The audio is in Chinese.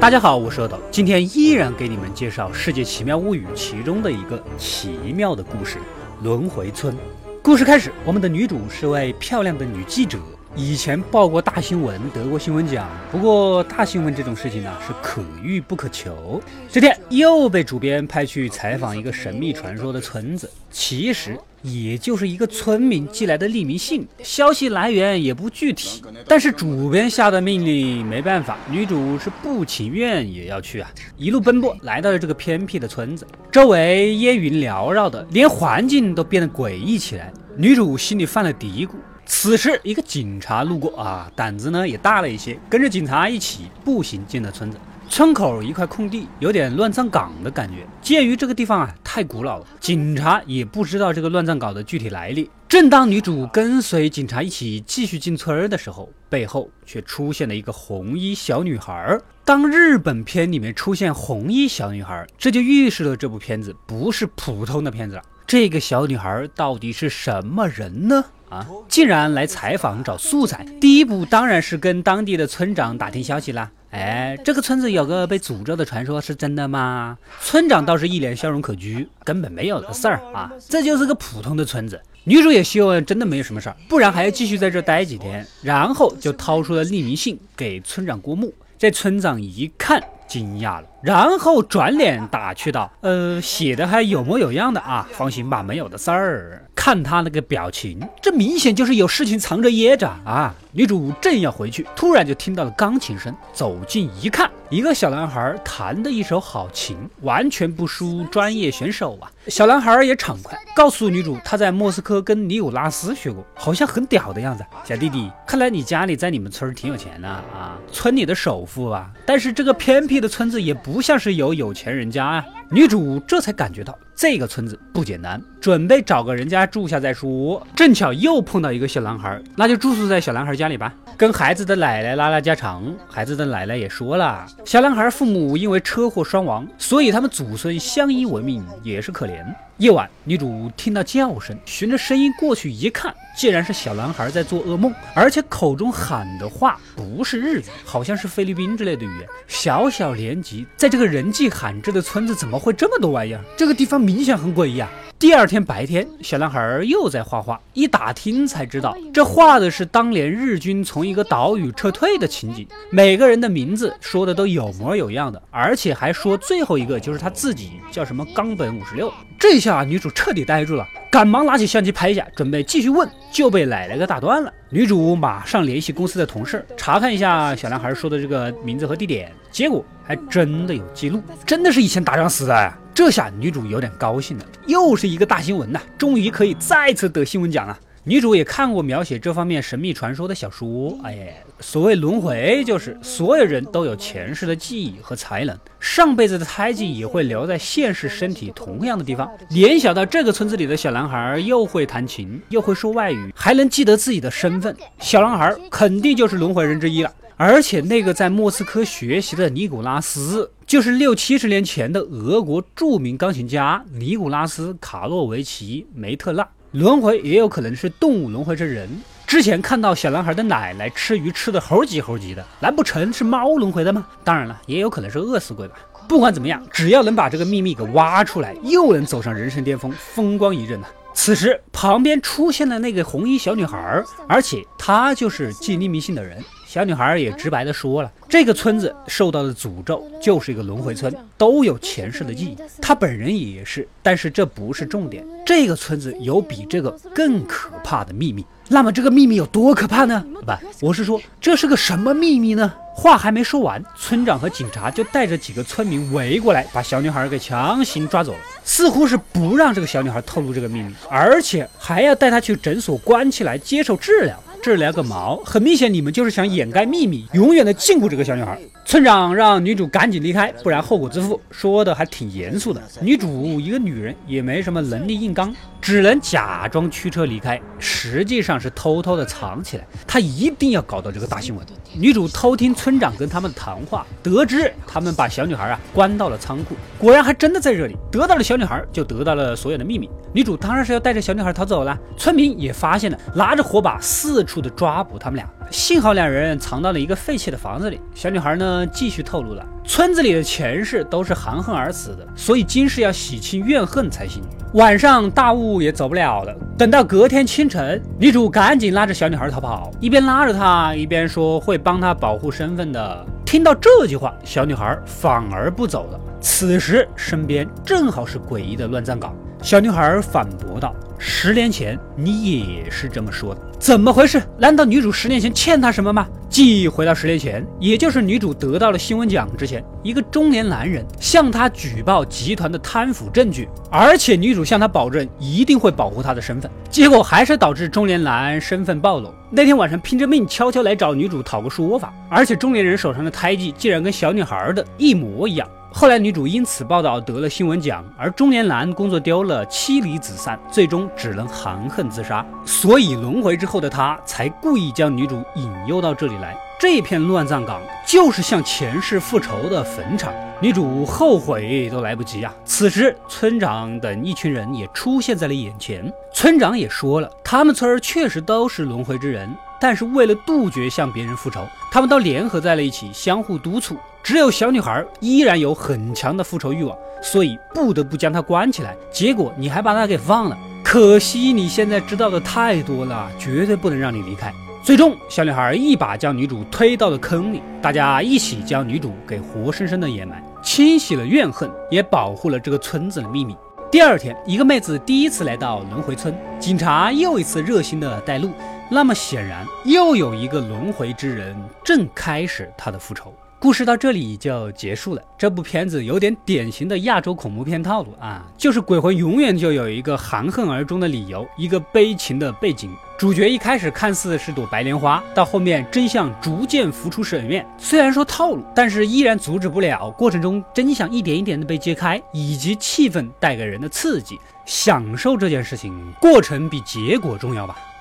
大家好，我是阿斗，今天依然给你们介绍《世界奇妙物语》其中的一个奇妙的故事——轮回村。故事开始，我们的女主是位漂亮的女记者。以前报过大新闻，得过新闻奖。不过大新闻这种事情呢，是可遇不可求。这天又被主编派去采访一个神秘传说的村子，其实也就是一个村民寄来的匿名信，消息来源也不具体。但是主编下的命令，没办法，女主是不情愿也要去啊。一路奔波来到了这个偏僻的村子，周围烟云缭绕的，连环境都变得诡异起来。女主心里犯了嘀咕。此时，一个警察路过啊，胆子呢也大了一些，跟着警察一起步行进了村子。村口一块空地，有点乱葬岗的感觉。鉴于这个地方啊太古老了，警察也不知道这个乱葬岗的具体来历。正当女主跟随警察一起继续进村的时候，背后却出现了一个红衣小女孩。当日本片里面出现红衣小女孩，这就预示了这部片子不是普通的片子了。这个小女孩到底是什么人呢？啊！竟然来采访找素材，第一步当然是跟当地的村长打听消息啦。哎，这个村子有个被诅咒的传说，是真的吗？村长倒是一脸笑容可掬，根本没有的事儿啊，这就是个普通的村子。女主也希望真的没有什么事儿，不然还要继续在这待几天。然后就掏出了匿名信给村长过目。这村长一看。惊讶了，然后转脸打趣道：“呃，写的还有模有样的啊，放心吧，没有的事儿。看他那个表情，这明显就是有事情藏着掖着啊。”女主正要回去，突然就听到了钢琴声，走近一看，一个小男孩弹的一手好琴，完全不输专业选手啊。小男孩也畅快，告诉女主他在莫斯科跟尼古拉斯学过，好像很屌的样子。小弟弟，看来你家里在你们村挺有钱的啊，村里的首富啊。但是这个偏僻的村子也不像是有有钱人家啊。女主这才感觉到这个村子不简单，准备找个人家住下再说。正巧又碰到一个小男孩，那就住宿在小男孩家里吧，跟孩子的奶奶拉拉家常。孩子的奶奶也说了，小男孩父母因为车祸双亡，所以他们祖孙相依为命，也是可怜。夜晚，女主听到叫声，循着声音过去一看，竟然是小男孩在做噩梦，而且口中喊的话不是日语，好像是菲律宾之类的语言。小小年纪，在这个人迹罕至的村子，怎么会这么多玩意儿？这个地方明显很诡异啊！第二天白天，小男孩又在画画，一打听才知道，这画的是当年日军从一个岛屿撤退的情景。每个人的名字说的都有模有样的，而且还说最后一个就是他自己叫什么冈本五十六。这下女主彻底呆住了，赶忙拿起相机拍下，准备继续问，就被奶奶给打断了。女主马上联系公司的同事，查看一下小男孩说的这个名字和地点，结果还真的有记录，真的是以前打仗死的。这下女主有点高兴了，又是一个大新闻呐，终于可以再次得新闻奖了。女主也看过描写这方面神秘传说的小说，哎，所谓轮回，就是所有人都有前世的记忆和才能，上辈子的胎记也会留在现实身体同样的地方。联想到这个村子里的小男孩又会弹琴，又会说外语，还能记得自己的身份，小男孩肯定就是轮回人之一了。而且那个在莫斯科学习的尼古拉斯，就是六七十年前的俄国著名钢琴家尼古拉斯·卡洛维奇·梅特纳。轮回也有可能是动物轮回成人。之前看到小男孩的奶奶吃鱼吃的猴急猴急的，难不成是猫轮回的吗？当然了，也有可能是饿死鬼吧。不管怎么样，只要能把这个秘密给挖出来，又能走上人生巅峰，风光一阵呢。此时旁边出现了那个红衣小女孩，而且她就是寄匿名信的人。小女孩也直白的说了，这个村子受到的诅咒就是一个轮回村，都有前世的记忆。她本人也是，但是这不是重点。这个村子有比这个更可怕的秘密。那么这个秘密有多可怕呢？不，我是说这是个什么秘密呢？话还没说完，村长和警察就带着几个村民围过来，把小女孩给强行抓走了，似乎是不让这个小女孩透露这个秘密，而且还要带她去诊所关起来接受治疗。治疗个毛！很明显，你们就是想掩盖秘密，永远的禁锢这个小女孩。村长让女主赶紧离开，不然后果自负。说的还挺严肃的。女主一个女人也没什么能力硬刚，只能假装驱车离开，实际上是偷偷的藏起来。他一定要搞到这个大新闻。女主偷听村长跟他们的谈话，得知他们把小女孩啊关到了仓库，果然还真的在这里。得到了小女孩，就得到了所有的秘密。女主当然是要带着小女孩逃走了。村民也发现了，拿着火把四处的抓捕他们俩。幸好两人藏到了一个废弃的房子里。小女孩呢，继续透露了，村子里的前世都是含恨而死的，所以今世要洗清怨恨才行。晚上大雾也走不了了，等到隔天清晨，女主赶紧拉着小女孩逃跑，一边拉着她，一边说会帮她保护身份的。听到这句话，小女孩反而不走了。此时身边正好是诡异的乱葬岗，小女孩反驳道。十年前你也是这么说的，怎么回事？难道女主十年前欠他什么吗？记忆回到十年前，也就是女主得到了新闻奖之前，一个中年男人向她举报集团的贪腐证据，而且女主向他保证一定会保护他的身份，结果还是导致中年男身份暴露。那天晚上拼着命悄悄来找女主讨个说法，而且中年人手上的胎记竟然跟小女孩的一模一样。后来，女主因此报道得了新闻奖，而中年男工作丢了，妻离子散，最终只能含恨自杀。所以轮回之后的他才故意将女主引诱到这里来。这片乱葬岗就是向前世复仇的坟场，女主后悔都来不及啊！此时，村长等一群人也出现在了眼前。村长也说了，他们村儿确实都是轮回之人，但是为了杜绝向别人复仇，他们都联合在了一起，相互督促。只有小女孩依然有很强的复仇欲望，所以不得不将她关起来。结果你还把她给放了，可惜你现在知道的太多了，绝对不能让你离开。最终，小女孩一把将女主推到了坑里，大家一起将女主给活生生的掩埋，清洗了怨恨，也保护了这个村子的秘密。第二天，一个妹子第一次来到轮回村，警察又一次热心的带路。那么显然，又有一个轮回之人正开始他的复仇。故事到这里就结束了。这部片子有点典型的亚洲恐怖片套路啊，就是鬼魂永远就有一个含恨而终的理由，一个悲情的背景。主角一开始看似是朵白莲花，到后面真相逐渐浮出水面。虽然说套路，但是依然阻止不了。过程中真相一点一点的被揭开，以及气氛带给人的刺激。享受这件事情，过程比结果重要吧。